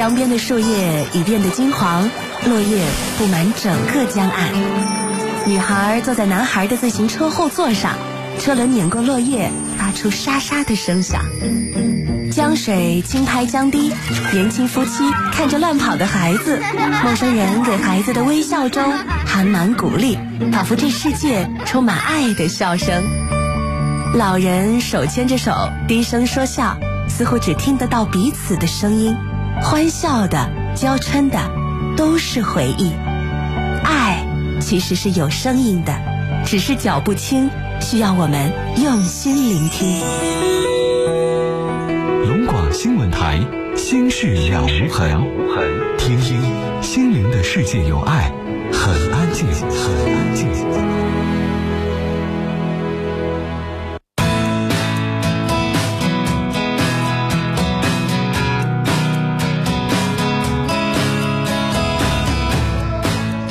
江边的树叶已变得金黄，落叶布满整个江岸。女孩坐在男孩的自行车后座上，车轮碾过落叶，发出沙沙的声响。江水轻拍江堤，年轻夫妻看着乱跑的孩子，陌生人给孩子的微笑中含满鼓励，仿佛这世界充满爱的笑声。老人手牵着手，低声说笑，似乎只听得到彼此的声音，欢笑的、娇嗔的，都是回忆。爱其实是有声音的，只是脚步轻，需要我们用心聆听。龙广新闻台，心事了无痕，听听心灵的世界有爱，很安静，很安静。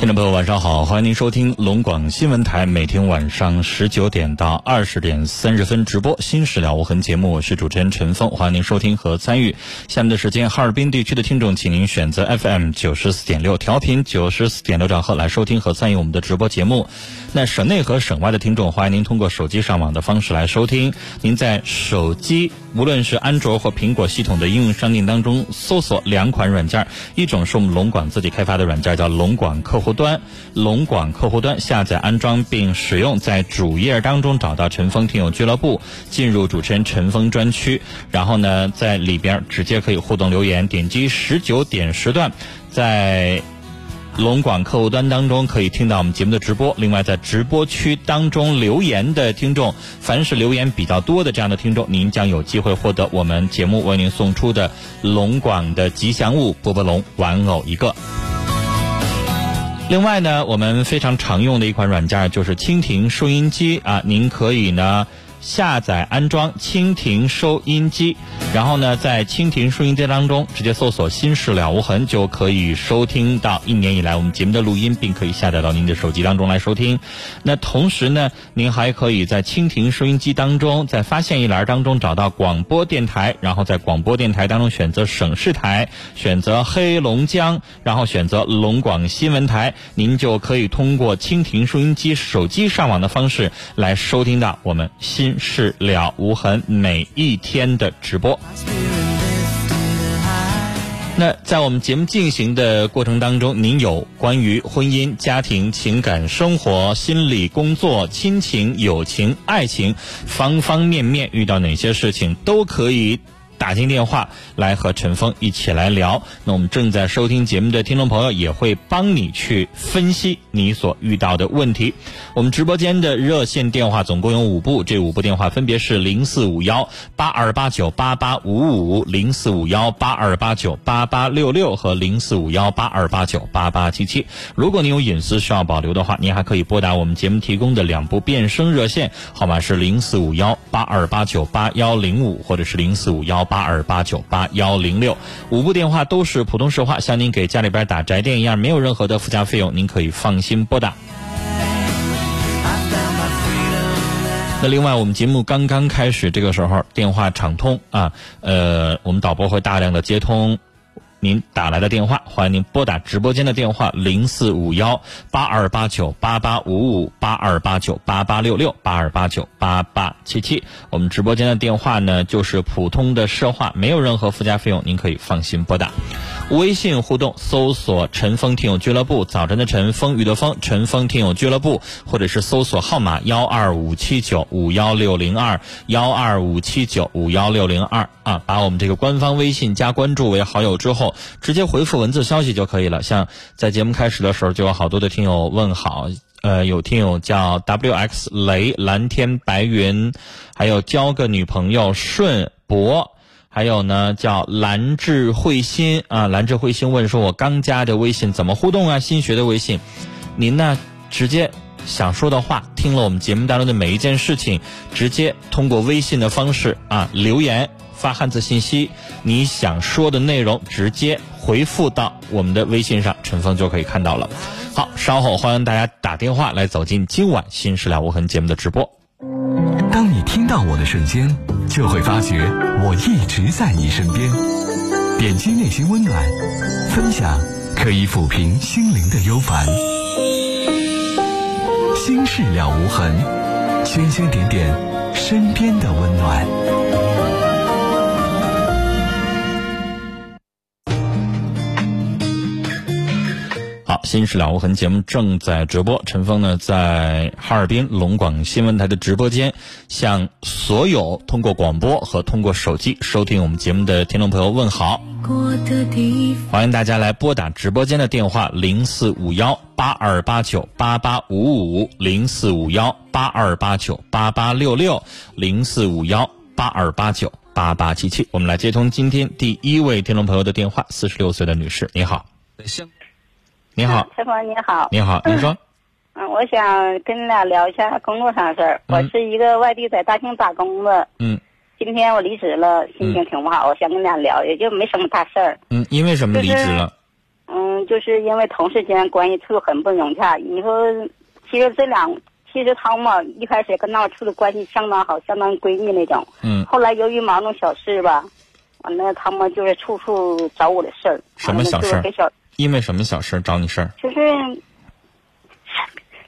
听众朋友，晚上好！欢迎您收听龙广新闻台每天晚上十九点到二十点三十分直播《新事了无痕》节目，我是主持人陈峰，欢迎您收听和参与。下面的时间，哈尔滨地区的听众，请您选择 FM 九十四点六调频九十四点六兆赫来收听和参与我们的直播节目。那省内和省外的听众，欢迎您通过手机上网的方式来收听。您在手机，无论是安卓或苹果系统的应用商店当中搜索两款软件，一种是我们龙广自己开发的软件，叫龙广客户。端龙广客户端下载安装并使用，在主页当中找到陈峰听友俱乐部，进入主持人陈峰专区，然后呢，在里边直接可以互动留言，点击十九点时段，在龙广客户端当中可以听到我们节目的直播。另外，在直播区当中留言的听众，凡是留言比较多的这样的听众，您将有机会获得我们节目为您送出的龙广的吉祥物波波龙玩偶一个。另外呢，我们非常常用的一款软件就是蜻蜓收音机啊，您可以呢。下载安装蜻蜓收音机，然后呢，在蜻蜓收音机当中直接搜索“心事了无痕”，就可以收听到一年以来我们节目的录音，并可以下载到您的手机当中来收听。那同时呢，您还可以在蜻蜓收音机当中，在发现一栏当中找到广播电台，然后在广播电台当中选择省市台，选择黑龙江，然后选择龙广新闻台，您就可以通过蜻蜓收音机手机上网的方式来收听到我们新。事了无痕，每一天的直播。那在我们节目进行的过程当中，您有关于婚姻、家庭、情感、生活、心理、工作、亲情、友情、爱情方方面面遇到哪些事情，都可以。打进电话来和陈峰一起来聊，那我们正在收听节目的听众朋友也会帮你去分析你所遇到的问题。我们直播间的热线电话总共有五部，这五部电话分别是零四五幺八二八九八八五五、零四五幺八二八九八八六六和零四五幺八二八九八八七七。如果您有隐私需要保留的话，您还可以拨打我们节目提供的两部变声热线，号码是零四五幺八二八九八幺零五或者是零四五幺。八二八九八幺零六，五部电话都是普通实话，像您给家里边打宅电一样，没有任何的附加费用，您可以放心拨打。那另外，我们节目刚刚开始，这个时候电话畅通啊，呃，我们导播会大量的接通。您打来的电话，欢迎您拨打直播间的电话零四五幺八二八九八八五五八二八九八八六六八二八九八八七七。我们直播间的电话呢，就是普通的市话，没有任何附加费用，您可以放心拨打。微信互动，搜索“陈峰听友俱乐部”，早晨的晨，风雨的风，陈峰听友俱乐部，或者是搜索号码幺二五七九五幺六零二幺二五七九五幺六零二啊，把我们这个官方微信加关注为好友之后。直接回复文字消息就可以了。像在节目开始的时候，就有好多的听友问好。呃，有听友叫 W X 雷蓝天白云，还有交个女朋友顺博，还有呢叫蓝智慧心啊，蓝智慧心问说，我刚加的微信怎么互动啊？新学的微信，您呢直接想说的话，听了我们节目当中的每一件事情，直接通过微信的方式啊留言。发汉字信息，你想说的内容直接回复到我们的微信上，陈峰就可以看到了。好，稍后欢迎大家打电话来走进今晚《新事了无痕》节目的直播。当你听到我的瞬间，就会发觉我一直在你身边。点击内心温暖，分享可以抚平心灵的忧烦。心事了无痕，圈圈点点身边的温暖。好，新事了无痕节目正在直播。陈峰呢，在哈尔滨龙广新闻台的直播间，向所有通过广播和通过手机收听我们节目的听众朋友问好。欢迎大家来拨打直播间的电话零四五幺八二八九八八五五零四五幺八二八九八八六六零四五幺八二八九八八七七。我们来接通今天第一位听众朋友的电话，四十六岁的女士，你好。你好，陈峰你好，你好，您说。嗯，我想跟你俩聊一下工作上的事儿。嗯我是一个外地在大庆打工的，嗯今天我离职了，心情挺不好，我想跟你俩聊，也就没什么大事儿。嗯，因为什么离职了？嗯，就是因为同事间关系处得很不融洽。你说，其实这两，其实他们一开始跟他们处的关系相当好，相当闺蜜那种。嗯，后来由于忙种小事吧，完了他们就是处处找我的事儿。什么小事给小因为什么小事找你事儿？就是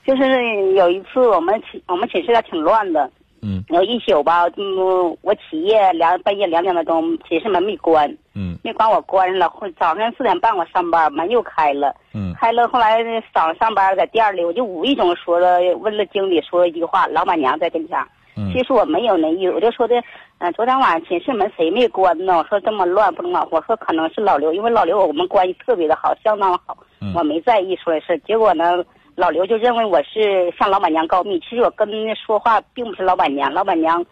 就是有一次我们寝我们寝室还挺乱的，嗯。有一宿吧，嗯，我起夜两半夜两点多钟，寝室门没关，嗯。没关我关上了，后早上四点半我上班，门又开了，嗯。开了，后来早上上班在店里，我就无意中说了问了经理说了一句话，老板娘在跟前。嗯其实我没有那意思，我就说的，嗯、昨天晚上寝室门谁没关呢？我说这么乱不能往，我说可能是老刘，因为老刘我们关系特别的好，相当好，嗯我没在意说的是。结果呢，老刘就认为我是向老板娘告密，其实我跟人说话并不是老板娘，老板娘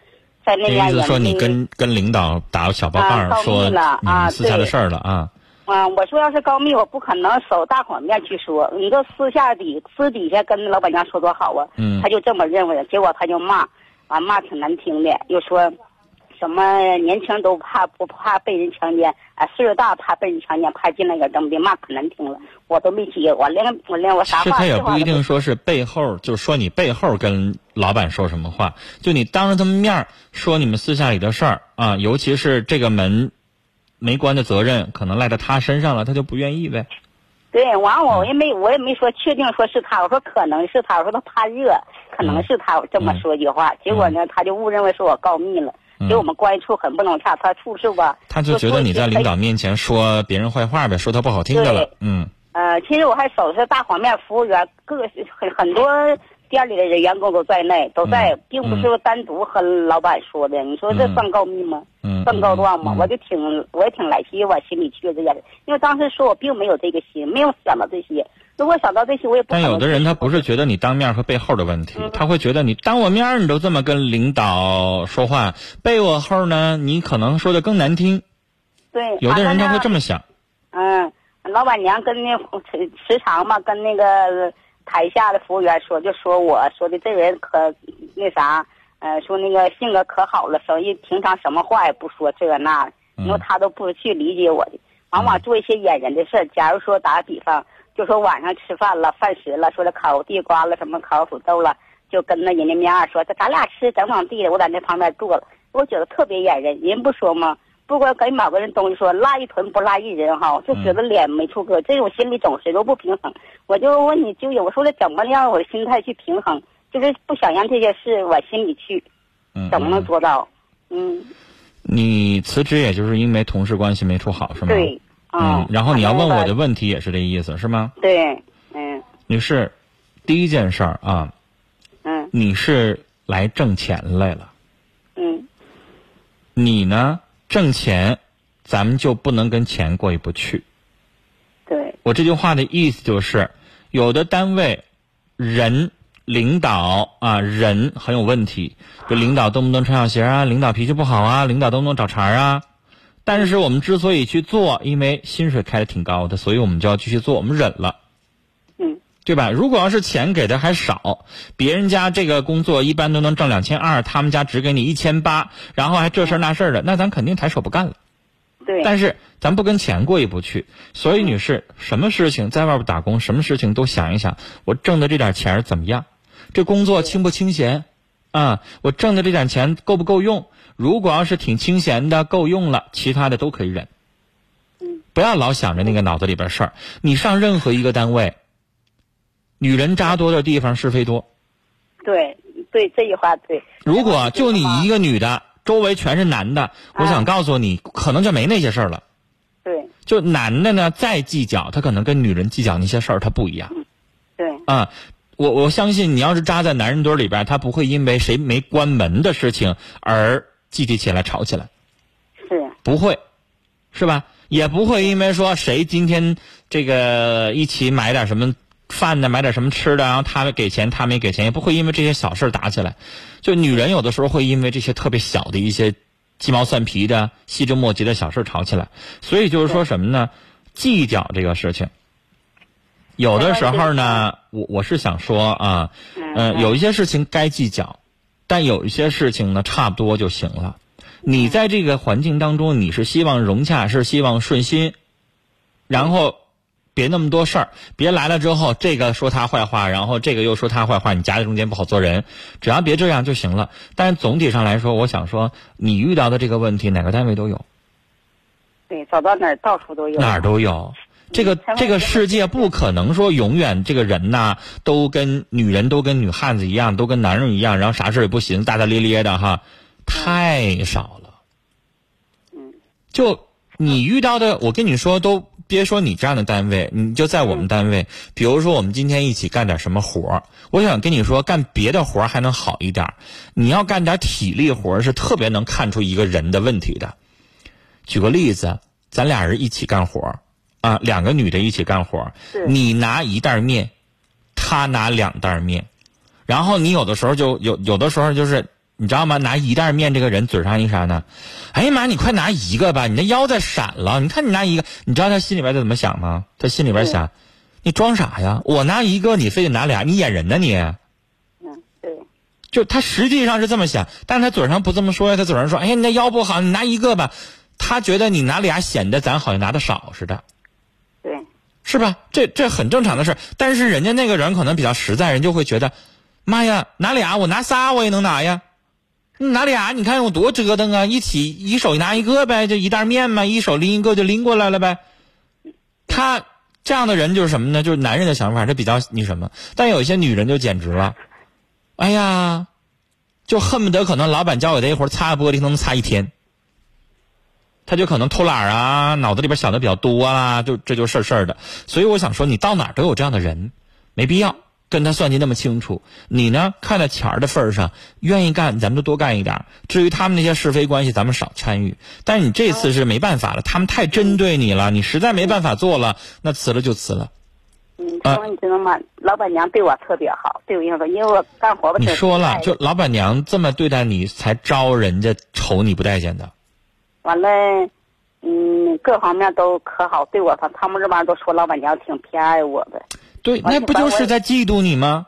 在那这边也意思说你跟跟领导打个小报告啊说了啊你们私下的事儿了啊？啊，我说要是告密，我不可能守大伙面去说。你说私下底私底下跟老板娘说多好啊，嗯他就这么认为的。结果他就骂，啊骂挺难听的，又说什么年轻都怕不怕被人强奸，啊岁数大怕被人强奸，怕进那个怎么的，骂可难听了。我都没接，我连我连我啥话其实他也不一定说是背后，就是说你背后跟老板说什么话，就你当着他们面说你们私下里的事儿啊，尤其是这个门没关的责任可能赖到他身上了，他就不愿意呗。对，完我也没我也没说确定说是他，我说可能是他，我说他怕热，可能是他，这么说一句话。结果呢，他就误认为是我告密了，嗯。结果我们关系处很不融洽，他处事吧，他就觉得你在领导面前说别人坏话呗，说他不好听的了。嗯。呃，其实我还守的是大黄面服务员，各个很很多店里的人员工都在内，都在，嗯并不是说单独和老板说的。你说这嗯算告密吗？嗯，算告状吗？嗯我就挺我也挺来气，往心里去这件事，因为当时说我并没有这个心，没有想到这些。如果想到这些，我也不。但有的人他不是觉得你当面和背后的问题，他会觉得你当我面你都这么跟领导说话，背我后呢你可能说的更难听。对，有的人他会这么。么想。嗯，老板娘跟那时时常嘛，跟那个台下的服务员说，就说我说的这人可那啥，呃，说那个性格可好了，生意平常什么话也不说这那，嗯你说他都不去理解我的，往往做一些掩人的事儿。假如说打个比方，就说晚上吃饭了，饭食了，说的烤地瓜了，什么烤土豆了，就跟那人家面儿说，这咱俩吃整整地的，我在那旁边坐了，我觉得特别掩人。人不说吗？不管给某个人东西说拉一屯不拉一人哈，就觉得脸没处搁，这种心里总是都不平衡。我就问你纠结，我说的怎么让我的心态去平衡，就是不想让这些事往心里去，嗯，怎么能做到？嗯，你辞职也就是因为同事关系没处好是吗？。对，嗯，然后你要问我的问题也是这意思是吗？对，嗯女士，第一件事儿啊，嗯你是来挣钱来了，嗯你呢挣钱，咱们就不能跟钱过意不去。对，我这句话的意思就是，有的单位人领导啊人很有问题，就领导动不动穿小鞋啊，领导脾气不好啊，领导动不动找茬啊。但是我们之所以去做，因为薪水开的挺高的，所以我们就要继续做，我们忍了。嗯对吧？如果要是钱给的还少，别人家这个工作一般都能挣两千二，他们家只给你一千八，然后还这事儿那事儿的，那咱肯定抬手不干了。对，但是咱不跟钱过意不去，所以女士，什么事情在外边打工，什么事情都想一想，我挣的这点钱怎么样？这工作清不清闲？啊，我挣的这点钱够不够用？如果要是挺清闲的，够用了，其他的都可以忍。不要老想着那个脑子里边事儿。你上任何一个单位，女人扎多的地方是非多。对对，这句话对。如果就你一个女的，周围全是男的，我想告诉你，可能就没那些事儿了。对就男的呢，再计较，他可能跟女人计较那些事儿他不一样。对啊，我我相信你要是扎在男人堆里边，他不会因为谁没关门的事情而集体起来吵起来，是，不会，是吧？也不会因为说谁今天这个一起买点什么饭呢，买点什么吃的，然后他给钱，他没给钱，也不会因为这些小事打起来。就女人有的时候会因为这些特别小的一些鸡毛蒜皮的、细枝末节的小事吵起来。所以就是说什么呢？计较这个事情，有的时候呢，我我是想说啊，嗯、有一些事情该计较，但有一些事情呢，差不多就行了。你在这个环境当中，你是希望融洽，是希望顺心，然后别那么多事儿，别来了之后这个说他坏话，然后这个又说他坏话，你夹在中间不好做人。只要别这样就行了。但是总体上来说，我想说，你遇到的这个问题，哪个单位都有，对，走到哪儿到处都有。哪儿都有。这个这个世界不可能说永远这个人呐都跟女人都跟女汉子一样，都跟男人一样，然后啥事儿也不行，大大咧咧的哈，太少了。嗯就你遇到的，我跟你说，都别说你这样的单位，你就在我们单位，比如说我们今天一起干点什么活儿，我想跟你说，干别的活儿还能好一点儿，你要干点体力活儿是特别能看出一个人的问题的。举个例子，咱俩人一起干活儿啊，两个女的一起干活儿你拿一袋面，她拿两袋面，然后你有的时候就有有的时候就是你知道吗？拿一袋面这个人嘴上一啥呢？哎呀妈，你快拿一个吧，你那腰在闪了。你看你拿一个，你知道他心里边在怎么想吗？他心里边想，你装傻呀？我拿一个，你非得拿俩，你演人呢你？嗯，对就他实际上是这么想，但是他嘴上不这么说呀，他嘴上说，哎呀，你那腰不好，你拿一个吧。他觉得你拿俩显得咱好像拿的少似的，对是吧？这这很正常的事儿但是人家那个人可能比较实在，人就会觉得，妈呀，拿俩我拿仨我也能拿呀。拿俩，你看我多折腾啊！一起一手拿一个呗，就一袋面嘛，一手拎一个就拎过来了呗。他这样的人就是什么呢？就是男人的想法，这比较那什么。但有一些女人就简直了，哎呀，就恨不得可能老板交给他一会擦玻璃都能擦一天。他就可能偷懒啊，脑子里边想的比较多啦，就这就事儿事儿的。所以我想说，你到哪都有这样的人，没必要跟他算计那么清楚。你呢，看在钱儿的份儿上，愿意干，咱们就多干一点儿。至于他们那些是非关系，咱们少参与。但是你这次是没办法了，他们太针对你了，你实在没办法做了，那辞了就辞了。嗯，啊说你知道吗？老板娘对我特别好，对我因为我干活吧。你挺说了，就老板娘这么对待你，才招人家瞅你不待见的。完了，嗯，各方面都可好，对我他他们这帮人都说老板娘挺偏爱我的。对，那不就是在嫉妒你吗？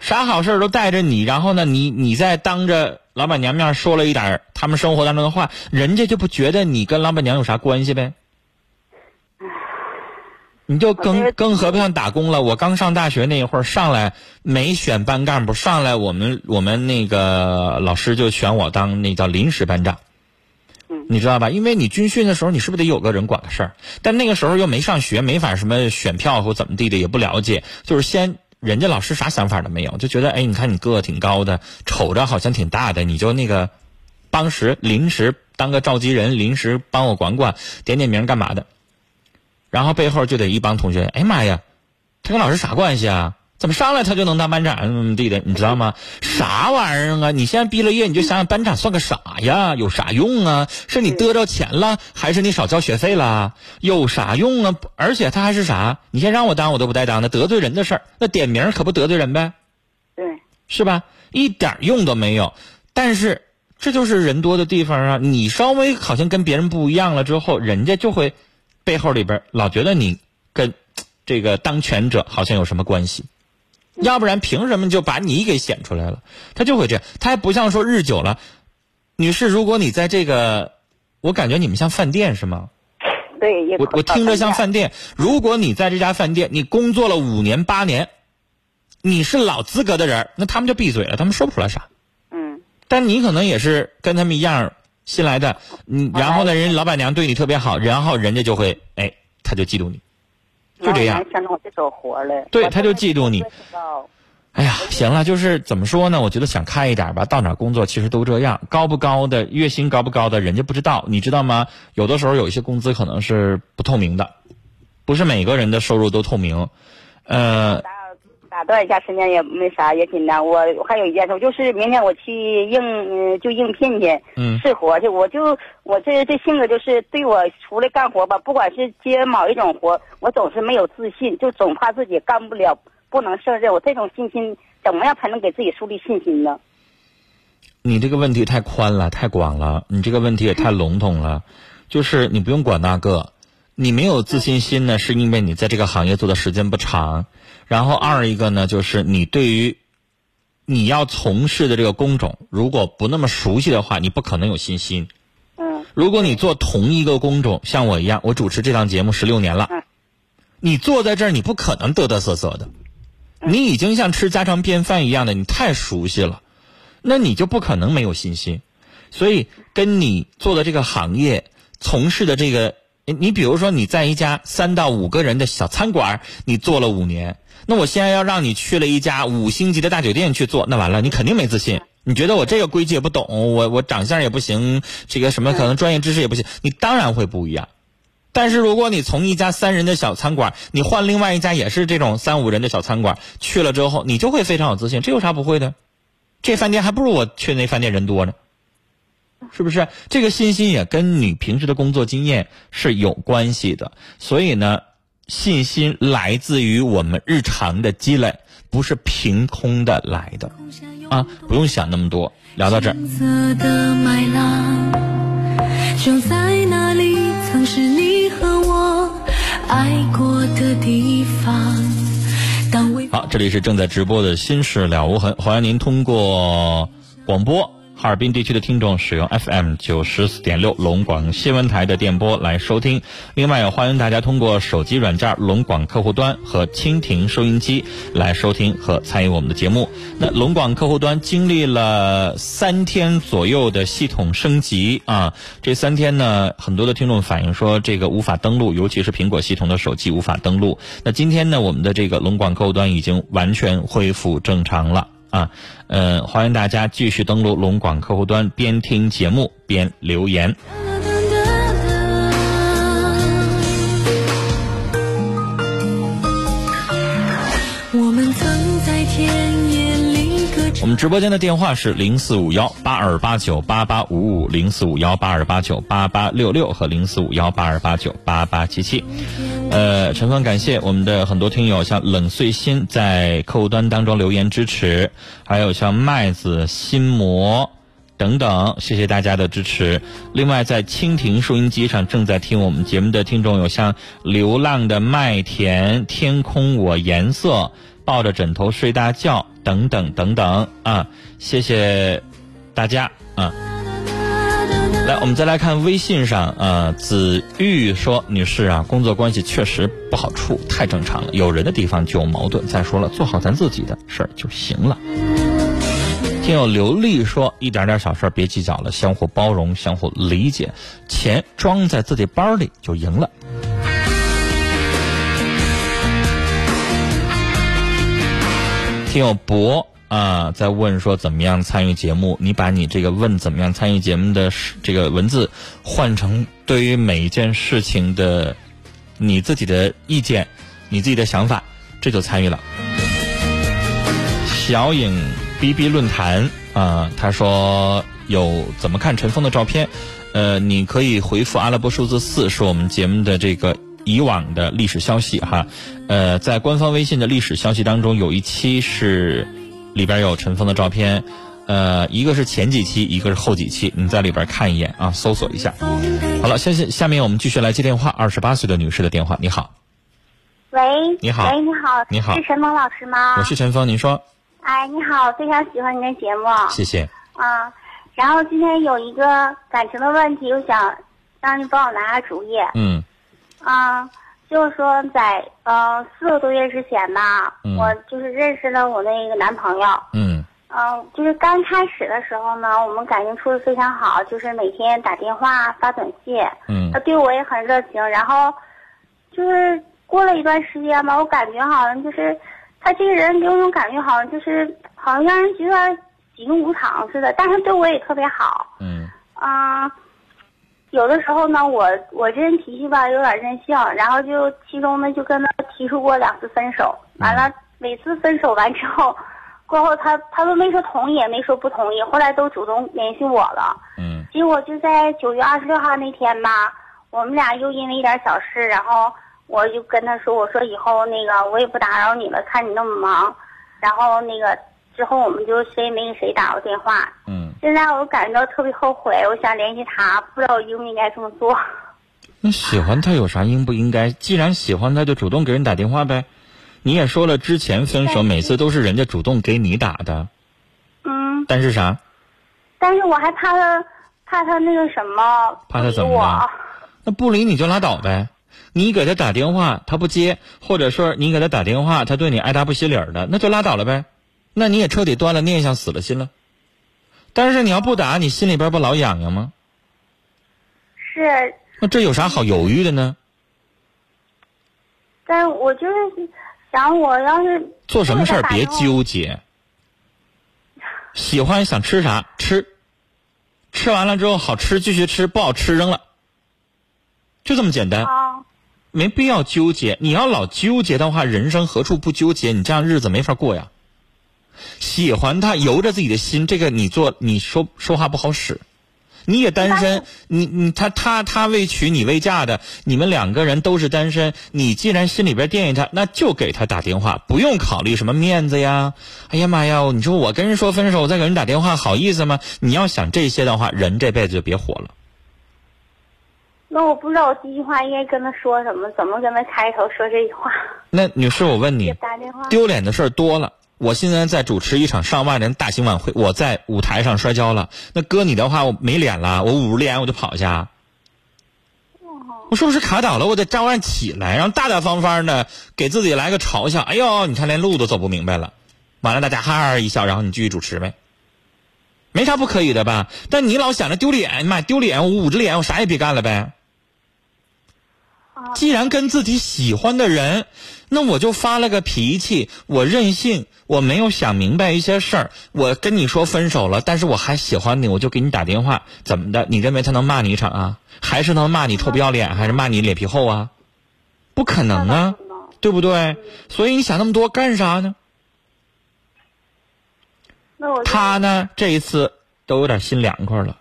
啥好事儿都带着你，然后呢，你你再当着老板娘面说了一点儿他们生活当中的话，人家就不觉得你跟老板娘有啥关系呗？你就更更何况打工了。我刚上大学那一会儿上来没选班干部，上来我们我们那个老师就选我当那叫临时班长。你知道吧？因为你军训的时候，你是不是得有个人管个事儿？但那个时候又没上学，没法什么选票或怎么地的，也不了解。就是先人家老师啥想法都没有，就觉得哎，你看你个子挺高的，瞅着好像挺大的，你就那个当时临时当个召集人，临时帮我管管，点点名干嘛的。然后背后就得一帮同学，哎妈呀，他跟老师啥关系啊？怎么上来他就能当班长怎么地的？你知道吗？啥玩意儿啊？你现在毕了业，你就想想班长算个啥呀？有啥用啊？是你得着钱了，还是你少交学费了？有啥用啊？而且他还是啥？你先让我当，我都不带当的，得罪人的事儿。那点名可不得罪人呗，对，是吧？一点用都没有。但是这就是人多的地方啊！你稍微好像跟别人不一样了之后，人家就会背后里边老觉得你跟这个当权者好像有什么关系。要不然凭什么就把你给显出来了？他就会这样，他还不像说日久了。女士，如果你在这个，我感觉你们像饭店是吗？对，我我听着像饭饭店。如果你在这家饭店，你工作了五年八年，你是老资格的人，那他们就闭嘴了，他们说不出来啥。嗯，但你可能也是跟他们一样，新来的，嗯，然后呢，人老板娘对你特别好，然后人家就会，哎，他就嫉妒你，就这样。想着我这手活了。对，他就嫉妒你。哎呀，行了，就是怎么说呢？我觉得想开一点吧，到哪工作其实都这样，高不高的月薪高不高的，人家不知道，你知道吗？有的时候有一些工资可能是不透明的，不是每个人的收入都透明，呃。打断一下，时间也没啥，也紧张。我我还有一件事，就是明天我去应，嗯，就应聘去，嗯，试活去。我就我这这性格就是，对我出来干活吧，不管是接某一种活，我总是没有自信，就总怕自己干不了，不能胜任。我这种信心，怎么样才能给自己树立信心呢？你这个问题太宽了，太广了，你这个问题也太笼统了。就是你不用管那个，你没有自信心呢，是因为你在这个行业做的时间不长。然后二一个呢，就是你对于你要从事的这个工种，如果不那么熟悉的话，你不可能有信心。嗯。如果你做同一个工种，像我一样，我主持这档节目十六年了，你坐在这儿，你不可能嘚嘚瑟瑟的，你已经像吃家常便饭一样的，你太熟悉了，那你就不可能没有信心。所以，跟你做的这个行业，从事的这个，你比如说你在一家三到五个人的小餐馆，你做了五年。那我现在要让你去了一家五星级的大酒店去做，那完了，你肯定没自信。你觉得我这个规矩也不懂，我我长相也不行，这个什么可能专业知识也不行，你当然会不一样。但是如果你从一家三人的小餐馆，你换另外一家也是这种三五人的小餐馆去了之后，你就会非常有自信。这有啥不会的？这饭店还不如我去那饭店人多呢，是不是？这个信心也跟你平时的工作经验是有关系的。所以呢。信心来自于我们日常的积累，不是凭空的来的，啊，不用想那么多。聊到这儿。好，这里是正在直播的《心事了无痕》，欢迎您通过广播。哈尔滨地区的听众使用 FM 九十四点六龙广新闻台的电波来收听，另外也欢迎大家通过手机软件龙广客户端和蜻蜓收音机来收听和参与我们的节目。那龙广客户端经历了三天左右的系统升级啊，这三天呢，很多的听众反映说这个无法登录，尤其是苹果系统的手机无法登录。那今天呢，我们的这个龙广客户端已经完全恢复正常了。啊，呃，欢迎大家继续登录龙广客户端，边听节目边留言。我们直播间的电话是零四五幺八二八九八八五五零四五幺八二八九八八六六和零四五幺八二八九八八七七。呃，陈峰，感谢我们的很多听友，像冷碎心在客户端当中留言支持，还有像麦子、心魔等等，谢谢大家的支持。另外，在蜻蜓收音机上正在听我们节目的听众有像流浪的麦田、天空我颜色。抱着枕头睡大觉，等等等等啊！谢谢大家啊！来，我们再来看微信上啊，子玉说：“女士啊，工作关系确实不好处，太正常了。有人的地方就有矛盾。再说了，做好咱自己的事儿就行了。”听友刘丽说：“一点点小事儿别计较了，相互包容，相互理解，钱装在自己包里就赢了。”听友博啊，在问说怎么样参与节目？你把你这个问怎么样参与节目的这个文字换成对于每一件事情的你自己的意见、你自己的想法，这就参与了。小影 B B 论坛啊，他说有怎么看陈峰的照片？呃，你可以回复阿拉伯数字四，是我们节目的这个。以往的历史消息哈，呃，在官方微信的历史消息当中，有一期是里边有陈峰的照片，呃，一个是前几期，一个是后几期，你在里边看一眼啊，搜索一下。好了，下下下面我们继续来接电话，二十八岁的女士的电话，你好。喂。你好。喂，你好。你好。是陈峰老师吗？我是陈峰，您说。哎，你好，非常喜欢您的节目。谢谢。啊，然后今天有一个感情的问题，我想让你帮我拿下主意。嗯。啊，就是说在呃四个多月之前吧，我就是认识了我那个男朋友。嗯。嗯，就是刚开始的时候呢，我们感情处的非常好，就是每天打电话发短信，嗯他对我也很热情。然后，就是过了一段时间吧，我感觉好像就是他这个人给我感觉，好像就是好像让人觉得喜怒无常似的。但是对我也特别好，嗯啊、有的时候呢，我我这人脾气吧有点任性，然后就其中呢就跟他提出过两次分手，完了每次分手完之后，过后他他都没说同意，也没说不同意，后来都主动联系我了。嗯结果就在九月二十六号那天吧，我们俩又因为一点小事，然后我就跟他说，我说以后那个我也不打扰你了，看你那么忙，然后那个之后我们就谁也没给谁打过电话。嗯，现在我感觉到特别后悔，我想联系他，不知道我应不应该这么做。那喜欢他有啥应不应该？既然喜欢他，就主动给人打电话呗。你也说了，之前分手每次都是人家主动给你打的，嗯，但是啥？但是我还怕他，怕他那个什么，怕他怎么我了？那不理你就拉倒呗。你给他打电话，他不接，或者说你给他打电话，他对你爱答不理儿的，那就拉倒了呗。那你也彻底断了念想，死了心了。但是你要不打，你心里边不老痒痒吗？是，那这有啥好犹豫的呢？但我就是想，我要是做什么事儿别纠结。喜欢想吃啥吃，吃完了之后好吃继续吃，不好吃扔了，就这么简单，啊，没必要纠结。你要老纠结的话，人生何处不纠结？你这样日子没法过呀。喜欢他，由着自己的心，这个你做你说说话不好使。你也单身，你你他他他未娶你未嫁的，你们两个人都是单身。你既然心里边惦记他，那就给他打电话，不用考虑什么面子呀。哎呀妈呀，你说我跟人说分手，再给人打电话，好意思吗？你要想这些的话，人这辈子就别活了。那我不知道我第一句话应该跟他说什么，怎么跟他开头说这句话。那女士，我问你，打电话。丢脸的事儿多了。我现在在主持一场上万人大型晚会，我在舞台上摔跤了。那搁你的话，我没脸了，我捂着脸我就跑去啊。我是不是卡倒了？我得照样起来，然后大大方方的给自己来个嘲笑。哎呦，你看连路都走不明白了。完了，大家哈哈一笑，然后你继续主持呗，没啥不可以的吧？但你老想着丢脸，妈丢脸，我捂着脸，我啥也别干了呗。啊既然跟自己喜欢的人，那我就发了个脾气，我任性，我没有想明白一些事儿。我跟你说分手了，但是我还喜欢你，我就给你打电话，怎么的？你认为他能骂你一场啊？还是能骂你臭不要脸，还是骂你脸皮厚啊？不可能啊，对不对？所以你想那么多干啥呢？他呢，这一次都有点心凉快了。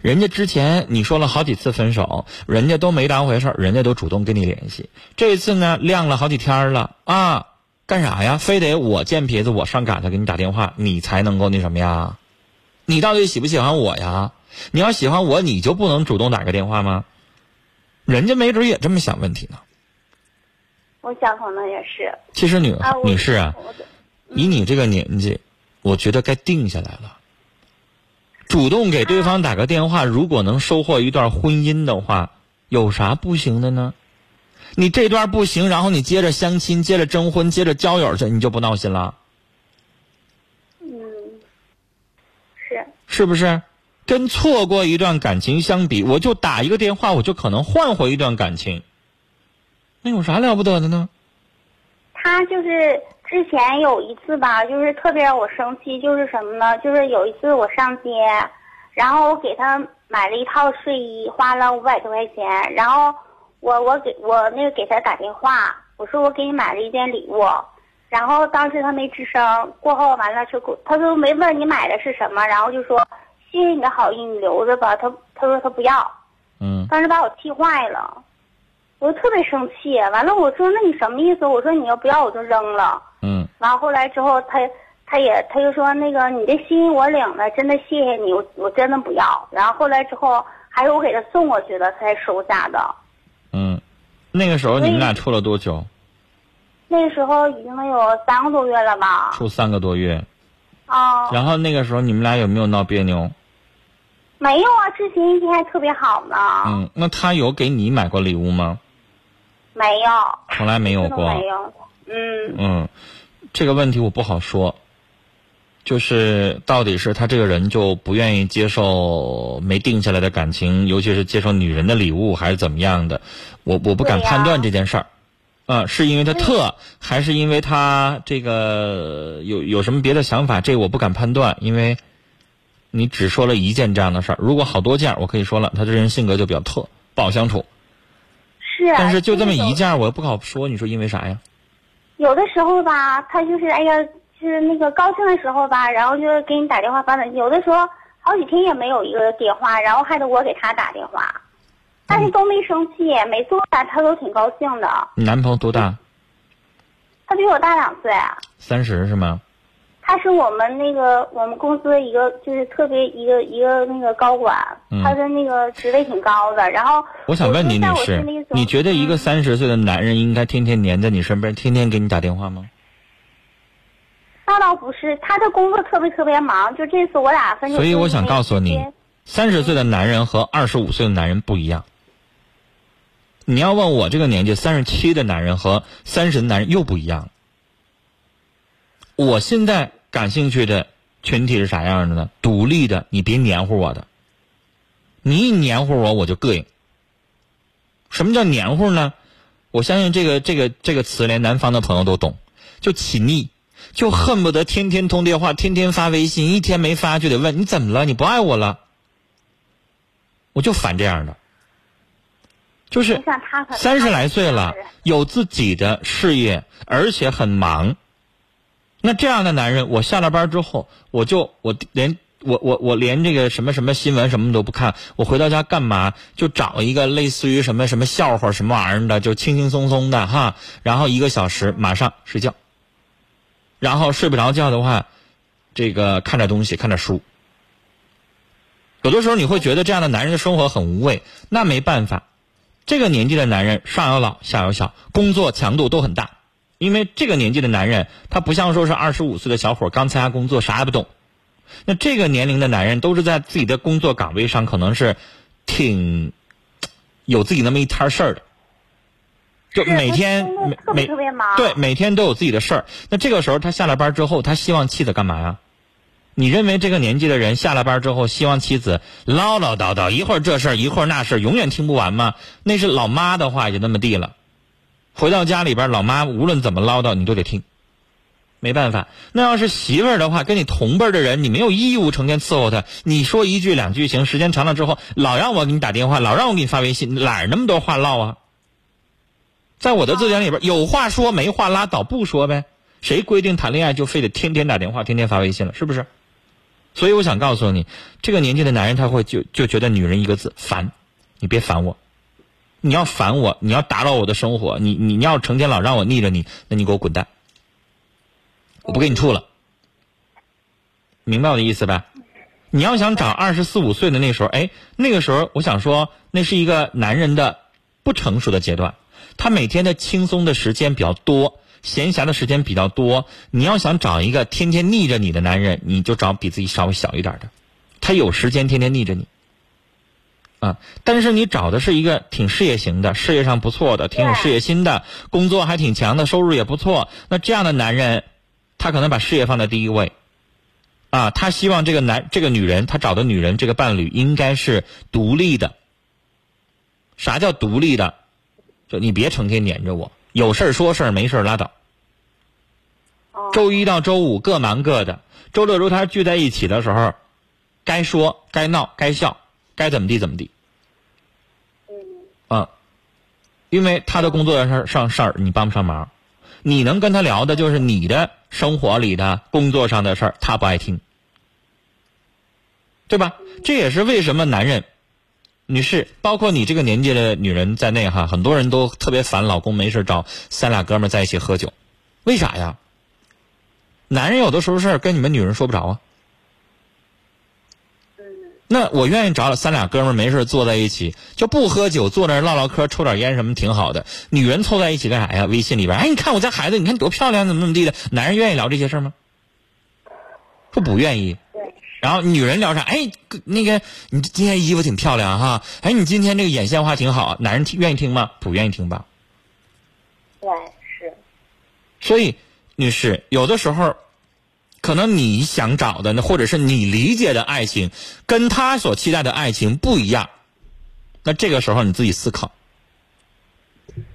人家之前你说了好几次分手，人家都没当回事儿人家都主动跟你联系。这一次呢，晾了好几天了啊，干啥呀？非得我贱皮子，我上赶着给你打电话，你才能够那什么呀？你到底喜不喜欢我呀？你要喜欢我，你就不能主动打个电话吗？人家没准也这么想问题呢。我想可能也是。其实女女士啊，以你这个年纪，我觉得该定下来了。主动给对方打个电话，如果能收获一段婚姻的话，有啥不行的呢？你这段不行，然后你接着相亲，接着征婚，接着交友去，你就不闹心了，嗯，是是不是？跟错过一段感情相比，我就打一个电话，我就可能换回一段感情，那有啥了不得的呢？他就是之前有一次吧，就是特别让我生气，就是什么呢？就是有一次我上街，然后我给他买了一套睡衣，花了五百多块钱，然后我我给我那个给他打电话，我说我给你买了一件礼物，然后当时他没吱声，过后完了就他说没问你买的是什么，然后就说谢谢你的好意，你留着吧。他他说他不要，嗯当时把我气坏了，我就特别生气。完了，我说那你什么意思？我说你要不要我就扔了。嗯完后后来之后，他他也他就说那个你的心我领了，真的谢谢你，我我真的不要。然后后来之后还是我给他送过去的，他才收下的。嗯，那个时候你们俩处了多久？那个时候已经有三个多月了吧？处三个多月。啊、然后那个时候你们俩有没有闹别扭？没有啊，之前一天还特别好呢。嗯，那他有给你买过礼物吗？没有，从来没有过。没有。嗯嗯，这个问题我不好说，就是到底是他这个人就不愿意接受没定下来的感情，尤其是接受女人的礼物，还是怎么样的？我我不敢判断这件事儿。啊，是因为他特，还是因为他这个有有什么别的想法？这个我不敢判断，因为你只说了一件这样的事儿。如果好多件，我可以说了，他这人性格就比较特，不好相处。是，但是就这么一件，我又不好说。你说因为啥呀？有的时候吧，他就是哎呀，就是那个高兴的时候吧，然后就是给你打电话发短信，有的时候好几天也没有一个电话，然后还得我给他打电话，但是都没生气，每次我打他都挺高兴的。你男朋友多大？他比我大两岁，三十是吗？他是我们那个我们公司的一个就是特别一个一个那个高管，嗯他的那个职位挺高的。然后我想问你，女士你觉得一个嗯三十岁的男人应该天天黏在你身边，天天给你打电话吗？那倒不是，他的工作特别特别忙，就这次我俩分手。所以我想告诉你三十岁的男人和二十五岁的男人不一样。你要问我这个年纪，三十七的男人和三十的男人又不一样。我现在感兴趣的群体是啥样的呢？独立的，你别黏糊我的。你一黏糊我，我就膈应。什么叫黏糊呢？我相信这个这个这个词，连南方的朋友都懂，就起腻，就恨不得天天通电话，天天发微信，一天没发就得问你怎么了？你不爱我了？我就烦这样的，就是三十来岁了，有自己的事业，而且很忙。那这样的男人，我下了班之后，我就我连我我我连这个什么什么新闻什么都不看，我回到家干嘛？就找一个类似于什么什么笑话什么玩意儿的，就轻轻松松的哈，然后一个小时马上睡觉。然后睡不着觉的话，这个看点东西，看点书。有的时候你会觉得这样的男人的生活很无味，那没办法，这个年纪的男人上有老下有小，工作强度都很大。因为这个年纪的男人，他不像说是二十五岁的小伙刚参加工作啥也不懂。那这个年龄的男人都是在自己的工作岗位上，可能是挺有自己那么一摊事儿的，就每天每对每天都有自己的事儿。那这个时候他下了班之后，他希望妻子干嘛呀？你认为这个年纪的人下了班之后，希望妻子唠唠叨叨，一会儿这事儿一会儿那事儿，永远听不完吗？那是老妈的话也就那么地了。回到家里边，老妈无论怎么唠叨，你都得听。没办法，那要是媳妇儿的话，跟你同辈的人，你没有义务成天伺候她。你说一句两句行，时间长了之后，老让我给你打电话，老让我给你发微信，哪那么多话唠啊？在我的字典里边，有话说没话拉倒，不说呗。谁规定谈恋爱就非得天天打电话、天天发微信了？是不是？所以我想告诉你，这个年纪的男人他会就就觉得女人一个字烦，你别烦我。你要烦我，你要打扰我的生活，你你你要成天老让我腻着你，那你给我滚蛋！我不跟你处了，明白我的意思吧？你要想找二十四五岁的那时候，哎，那个时候我想说，那是一个男人的不成熟的阶段，他每天的轻松的时间比较多，闲暇的时间比较多。你要想找一个天天腻着你的男人，你就找比自己稍微小一点的，他有时间天天腻着你。啊，但是你找的是一个挺事业型的，事业上不错的，挺有事业心的，工作还挺强的，收入也不错。那这样的男人，他可能把事业放在第一位。啊，他希望这个男这个女人，他找的女人这个伴侣应该是独立的。啥叫独立的？就你别成天黏着我，有事儿说事儿，没事儿拉倒。哦周一到周五各忙各的，周六周天聚在一起的时候，该说该闹该笑，该怎么地怎么地。啊，因为他的工作上上事儿你帮不上忙，你能跟他聊的就是你的生活里的工作上的事儿，他不爱听，对吧？这也是为什么男人，女士，包括你这个年纪的女人在内哈，很多人都特别烦老公没事找三俩哥们在一起喝酒，为啥呀？男人有的时候事儿跟你们女人说不着啊。那我愿意找三俩哥们儿没事坐在一起，就不喝酒，坐那儿唠唠嗑，抽点烟什么挺好的。女人凑在一起干啥呀？微信里边，哎，你看我家孩子，你看多漂亮，怎么怎么地的。男人愿意聊这些事儿吗？说不愿意。然后女人聊啥？哎，那个你今天衣服挺漂亮哈。哎，你今天这个眼线画挺好。男人听愿意听吗？不愿意听吧。对，是，所以，女士，有的时候可能你想找的，或者是你理解的爱情，跟他所期待的爱情不一样。那这个时候你自己思考，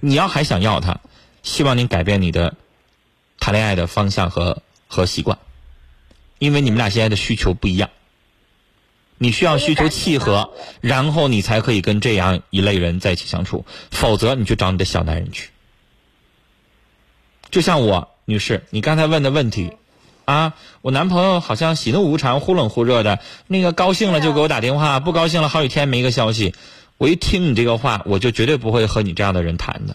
你要还想要他，希望你改变你的谈恋爱的方向和和习惯，因为你们俩现在的需求不一样。你需要需求契合，然后你才可以跟这样一类人在一起相处，否则你去找你的小男人去。就像我女士，你刚才问的问题，啊，我男朋友好像喜怒无常，忽冷忽热的，那个高兴了就给我打电话，不高兴了好几天没个消息。我一听你这个话，我就绝对不会和你这样的人谈的。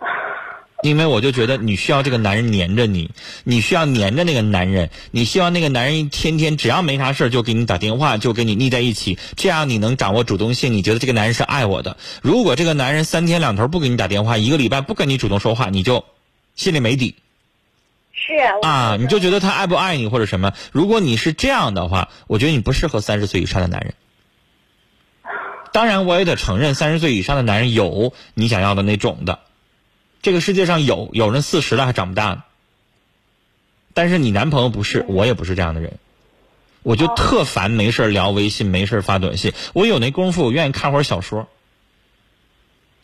因为我就觉得你需要这个男人黏着你，你需要黏着那个男人，你希望那个男人一天天只要没啥事就给你打电话，就给你腻在一起，这样你能掌握主动性，你觉得这个男人是爱我的。如果这个男人三天两头不给你打电话，一个礼拜不跟你主动说话，你就心里没底。是啊，你就觉得他爱不爱你或者什么？如果你是这样的话，我觉得你不适合三十岁以上的男人。当然，我也得承认，三十岁以上的男人有你想要的那种的。这个世界上有有人四十了还长不大呢，但是你男朋友不是，我也不是这样的人，我就特烦没事聊微信，没事发短信。我有那功夫，我愿意看会儿小说，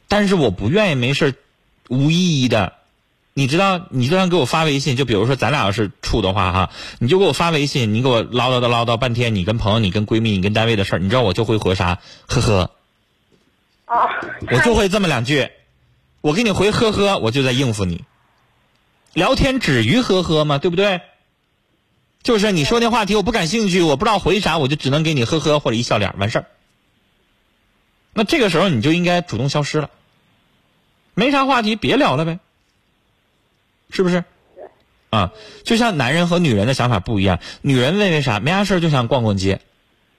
但是我不愿意没事无意义的。你知道，你就算给我发微信，就比如说咱俩要是处的话哈，你就给我发微信，你给我唠叨叨唠叨半天，你跟朋友、你跟闺蜜、你跟单位的事儿，你知道我就会回啥？呵呵。哦。我就会这么两句。我给你回呵呵，我就在应付你。聊天止于呵呵嘛？对不对？就是你说那话题我不感兴趣，我不知道回啥，我就只能给你呵呵或者一笑脸，完事儿。那这个时候你就应该主动消失了，没啥话题别聊了呗，是不是？啊，就像男人和女人的想法不一样，女人为为啥没啥事就想逛逛街，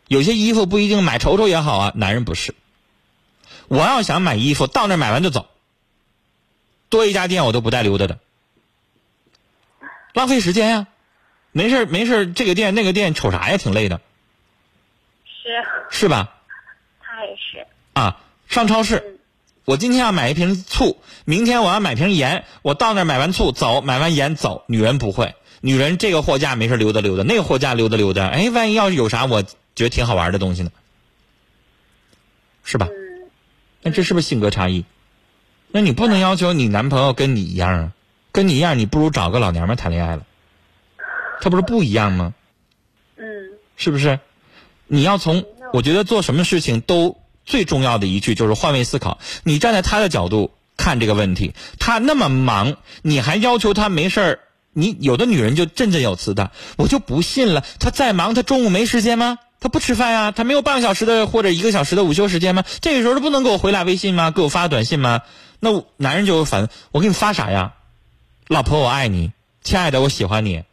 有些衣服不一定买瞅瞅也好啊，男人不是。我要想买衣服，到那买完就走。多一家店我都不带溜达的，浪费时间呀！没事没事这个店那个店瞅啥呀？挺累的。是。是吧？他也是。啊，上超市，我今天要买一瓶醋，明天我要买瓶盐，我到那儿买完醋走，买完盐走。女人不会，女人这个货架没事溜达溜达，那个货架溜达溜达，哎，万一要是有啥我觉得挺好玩的东西呢？是吧？那这是不是性格差异？那你不能要求你男朋友跟你一样啊，跟你一样，你不如找个老娘们谈恋爱了，他不是不一样吗？嗯，是不是？你要从我觉得做什么事情都最重要的一句就是换位思考。你站在他的角度看这个问题，他那么忙，你还要求他没事儿？你有的女人就振振有词的，我就不信了，他再忙，他中午没时间吗？他不吃饭呀？他没有半个小时的或者一个小时的午休时间吗？这个时候他不能给我回俩微信吗？给我发个短信吗？那男人就烦，我给你发啥呀？老婆，我爱你，亲爱的，我喜欢你。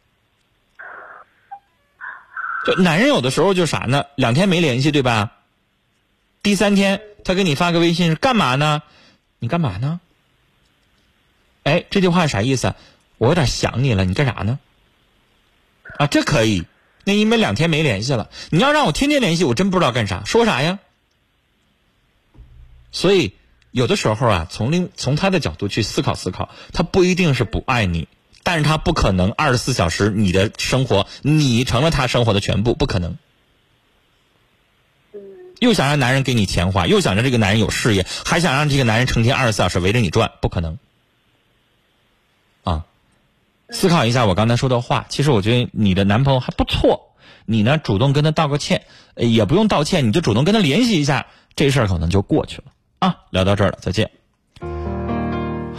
就男人有的时候就啥呢？两天没联系，对吧？第三天他给你发个微信是干嘛呢？你干嘛呢？哎，这句话啥意思？我有点想你了，你干啥呢？啊，这可以。那因为两天没联系了，你要让我天天联系，我真不知道干啥。说啥呀？所以。有的时候啊，从另从他的角度去思考思考，他不一定是不爱你，但是他不可能二十四小时你的生活，你成了他生活的全部，不可能。又想让男人给你钱花，又想让这个男人有事业，还想让这个男人成天二十四小时围着你转，不可能。啊，思考一下我刚才说的话，其实我觉得你的男朋友还不错，你呢主动跟他道个歉，也不用道歉，你就主动跟他联系一下，这事儿可能就过去了。啊，聊到这儿了，再见。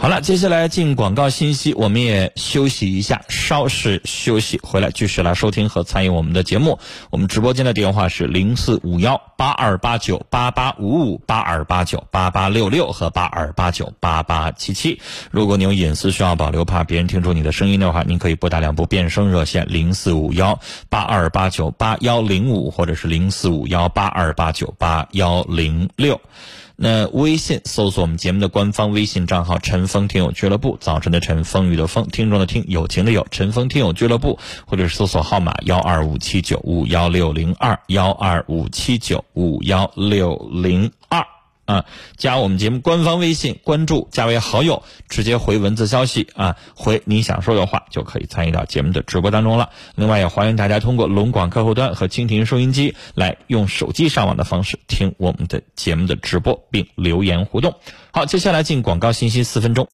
好了，接下来进广告信息，我们也休息一下，稍事休息，回来继续来收听和参与我们的节目。我们直播间的电话是零四五幺八二八九八八五五八二八九八八六六和八二八九八八七七。如果你有隐私需要保留，怕别人听出你的声音的话，您可以拨打两部变声热线零四五幺八二八九八幺零五或者是零四五幺八二八九八幺零六。那微信搜索我们节目的官方微信账号“陈峰听友俱乐部”，早晨的晨，风雨的风，听众的听，友情的友，陈峰听友俱乐部，或者是搜索号码幺二五七九五幺六零二幺二五七九五幺六零。啊，加我们节目官方微信，关注加为好友，直接回文字消息啊，回你想说的话就可以参与到节目的直播当中了。另外也欢迎大家通过龙广客户端和蜻蜓收音机来用手机上网的方式听我们的节目的直播并留言互动。好，接下来进广告信息四分钟。